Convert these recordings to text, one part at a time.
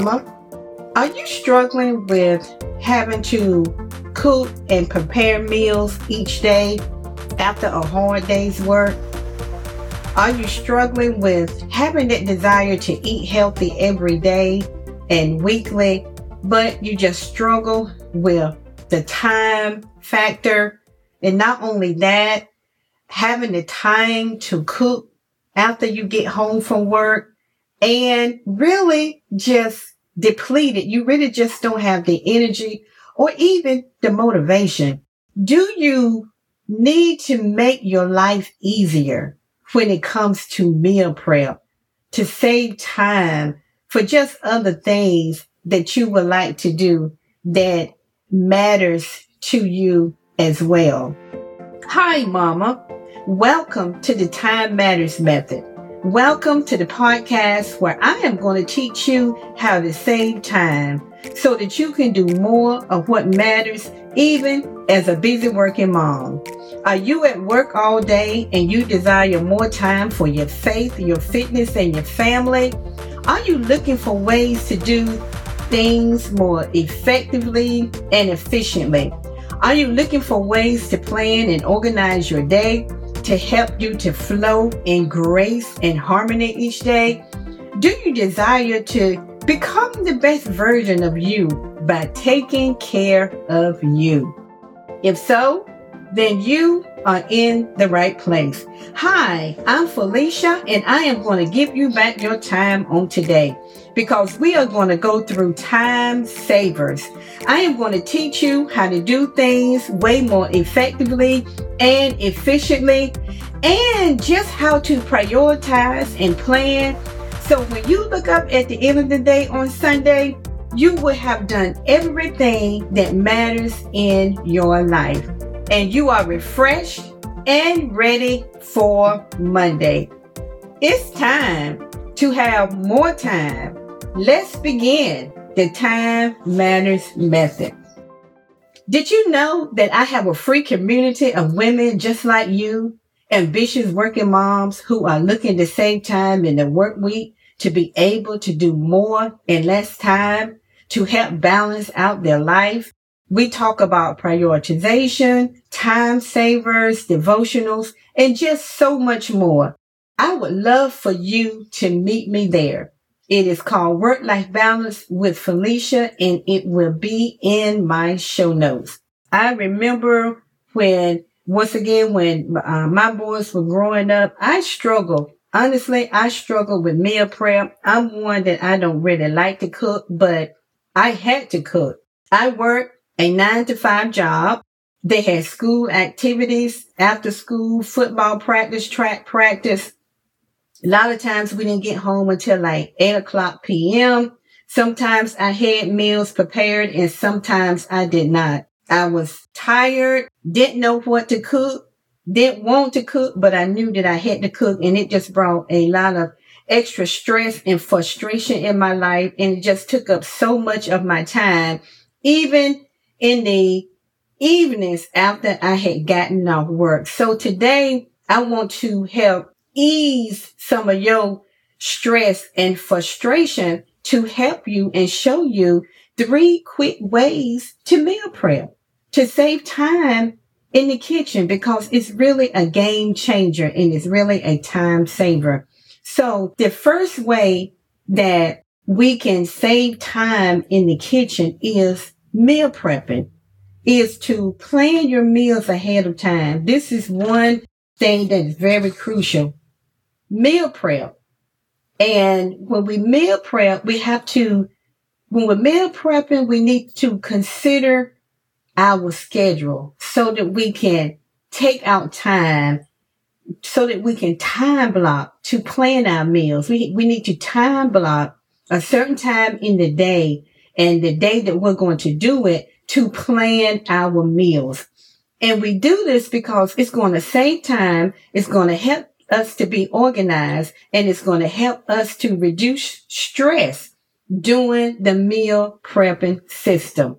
Mama. Are you struggling with having to cook and prepare meals each day after a hard day's work? Are you struggling with having that desire to eat healthy every day and weekly, but you just struggle with the time factor? And not only that, having the time to cook after you get home from work and really just depleted. You really just don't have the energy or even the motivation. Do you need to make your life easier when it comes to meal prep to save time for just other things that you would like to do that matters to you as well? Hi, mama. Welcome to the Time Matters Method. Welcome to the podcast where I am going to teach you how to save time so that you can do more of what matters even as a busy working mom. Are you at work all day and you desire more time for your faith, your fitness, and your family? Are you looking for ways to do things more effectively and efficiently? Are you looking for ways to plan and organize your day? To help you to flow in grace and harmony each day? Do you desire to become the best version of you by taking care of you? If so, then you are in the right place. Hi, I'm Felicia, and I am going to give you back your time on today because we are going to go through time savers. I am going to teach you how to do things way more effectively and efficiently, and just how to prioritize and plan. So when you look up at the end of the day on Sunday, you will have done everything that matters in your life and you are refreshed and ready for Monday. It's time to have more time. Let's begin the Time Matters Method. Did you know that I have a free community of women just like you, ambitious working moms who are looking to save time in the work week to be able to do more in less time to help balance out their life we talk about prioritization, time savers, devotionals, and just so much more. I would love for you to meet me there. It is called Work Life Balance with Felicia and it will be in my show notes. I remember when, once again, when uh, my boys were growing up, I struggled. Honestly, I struggled with meal prep. I'm one that I don't really like to cook, but I had to cook. I worked a nine to five job. They had school activities, after school, football practice, track practice. A lot of times we didn't get home until like eight o'clock PM. Sometimes I had meals prepared and sometimes I did not. I was tired, didn't know what to cook, didn't want to cook, but I knew that I had to cook and it just brought a lot of extra stress and frustration in my life and it just took up so much of my time. Even in the evenings after I had gotten off work. So today I want to help ease some of your stress and frustration to help you and show you three quick ways to meal prep to save time in the kitchen because it's really a game changer and it's really a time saver. So the first way that we can save time in the kitchen is meal prepping is to plan your meals ahead of time. This is one thing that is very crucial. Meal prep. And when we meal prep, we have to, when we're meal prepping, we need to consider our schedule so that we can take out time so that we can time block to plan our meals. We, we need to time block a certain time in the day and the day that we're going to do it to plan our meals. And we do this because it's going to save time. It's going to help us to be organized and it's going to help us to reduce stress doing the meal prepping system.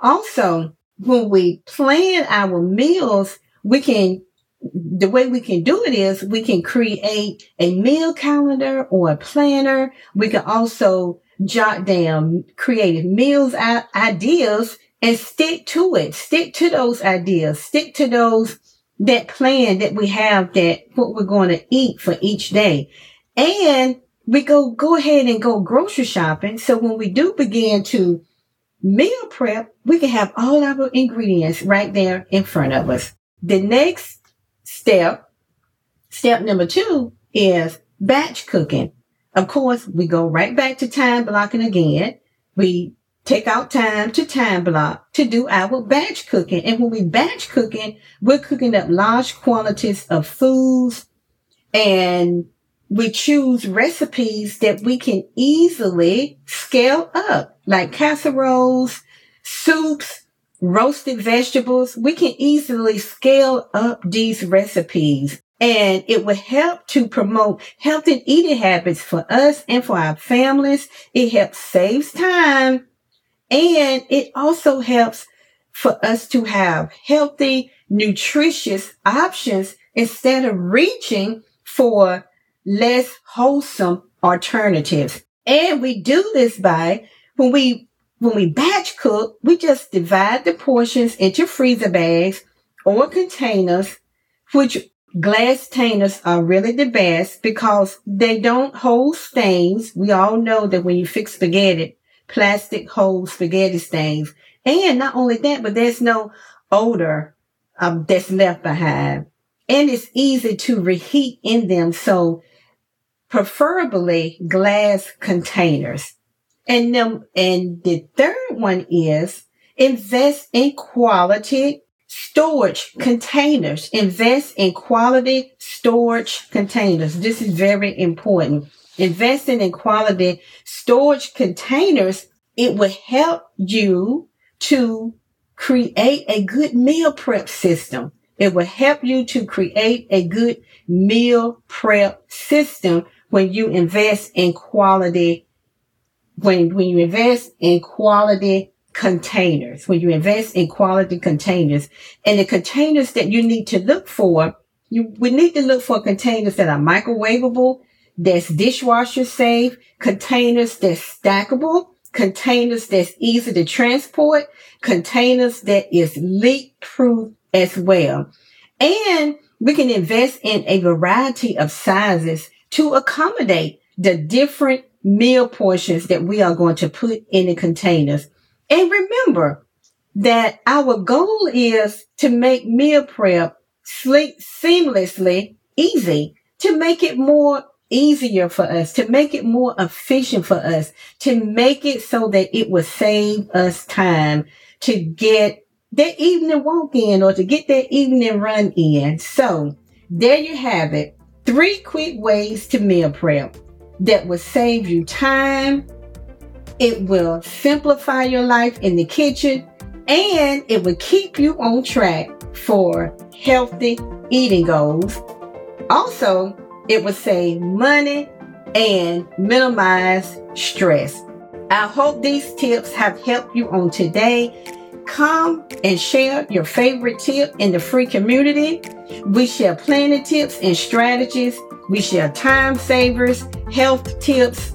Also, when we plan our meals, we can, the way we can do it is we can create a meal calendar or a planner. We can also jot down creative meals ideas and stick to it. Stick to those ideas. Stick to those, that plan that we have that what we're going to eat for each day. And we go, go ahead and go grocery shopping. So when we do begin to meal prep, we can have all our ingredients right there in front of us. The next step, step number two is batch cooking. Of course, we go right back to time blocking again. We take out time to time block to do our batch cooking. And when we batch cooking, we're cooking up large quantities of foods and we choose recipes that we can easily scale up, like casseroles, soups, roasted vegetables. We can easily scale up these recipes and it will help to promote healthy eating habits for us and for our families. It helps saves time and it also helps for us to have healthy, nutritious options instead of reaching for less wholesome alternatives. And we do this by when we when we batch cook, we just divide the portions into freezer bags or containers, which glass containers are really the best because they don't hold stains. We all know that when you fix spaghetti, plastic holds spaghetti stains. And not only that, but there's no odor um, that's left behind. And it's easy to reheat in them. So preferably glass containers. And them, and the third one is invest in quality storage containers. Invest in quality storage containers. This is very important. Investing in quality storage containers, it will help you to create a good meal prep system. It will help you to create a good meal prep system when you invest in quality, when, when you invest in quality containers, when you invest in quality containers and the containers that you need to look for, you we need to look for containers that are microwavable, that's dishwasher safe, containers that's stackable, containers that's easy to transport, containers that is leak proof as well. And we can invest in a variety of sizes to accommodate the different meal portions that we are going to put in the containers. And remember that our goal is to make meal prep sleep seamlessly easy, to make it more easier for us, to make it more efficient for us, to make it so that it will save us time to get that evening walk in or to get that evening run in. So there you have it. Three quick ways to meal prep that will save you time. It will simplify your life in the kitchen and it will keep you on track for healthy eating goals. Also, it will save money and minimize stress. I hope these tips have helped you on today. Come and share your favorite tip in the free community. We share planning tips and strategies. We share time savers, health tips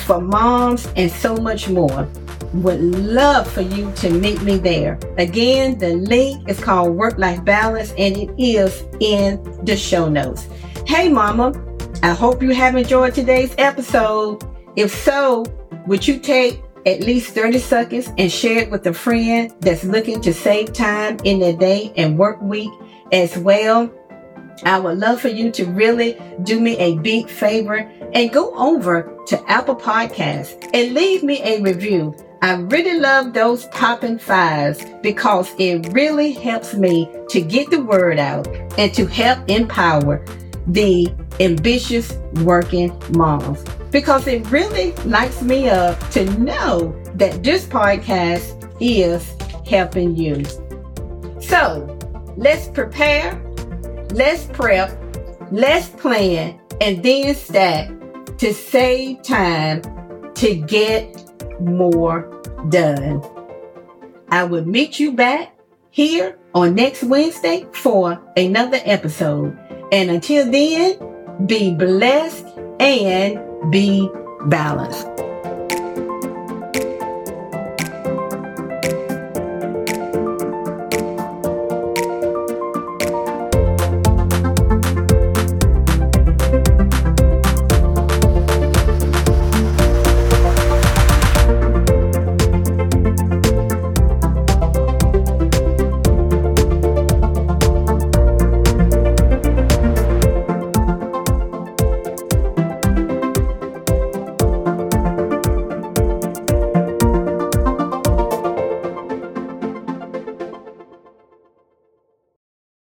for moms, and so much more. Would love for you to meet me there. Again, the link is called Work Life Balance and it is in the show notes. Hey, Mama, I hope you have enjoyed today's episode. If so, would you take at least 30 seconds and share it with a friend that's looking to save time in their day and work week as well? I would love for you to really do me a big favor and go over to Apple Podcasts and leave me a review. I really love those popping fives because it really helps me to get the word out and to help empower the ambitious working moms because it really lights me up to know that this podcast is helping you. So let's prepare, let's prep, let's plan, and then stack to save time to get more done. I will meet you back here on next Wednesday for another episode. And until then, be blessed and be balanced.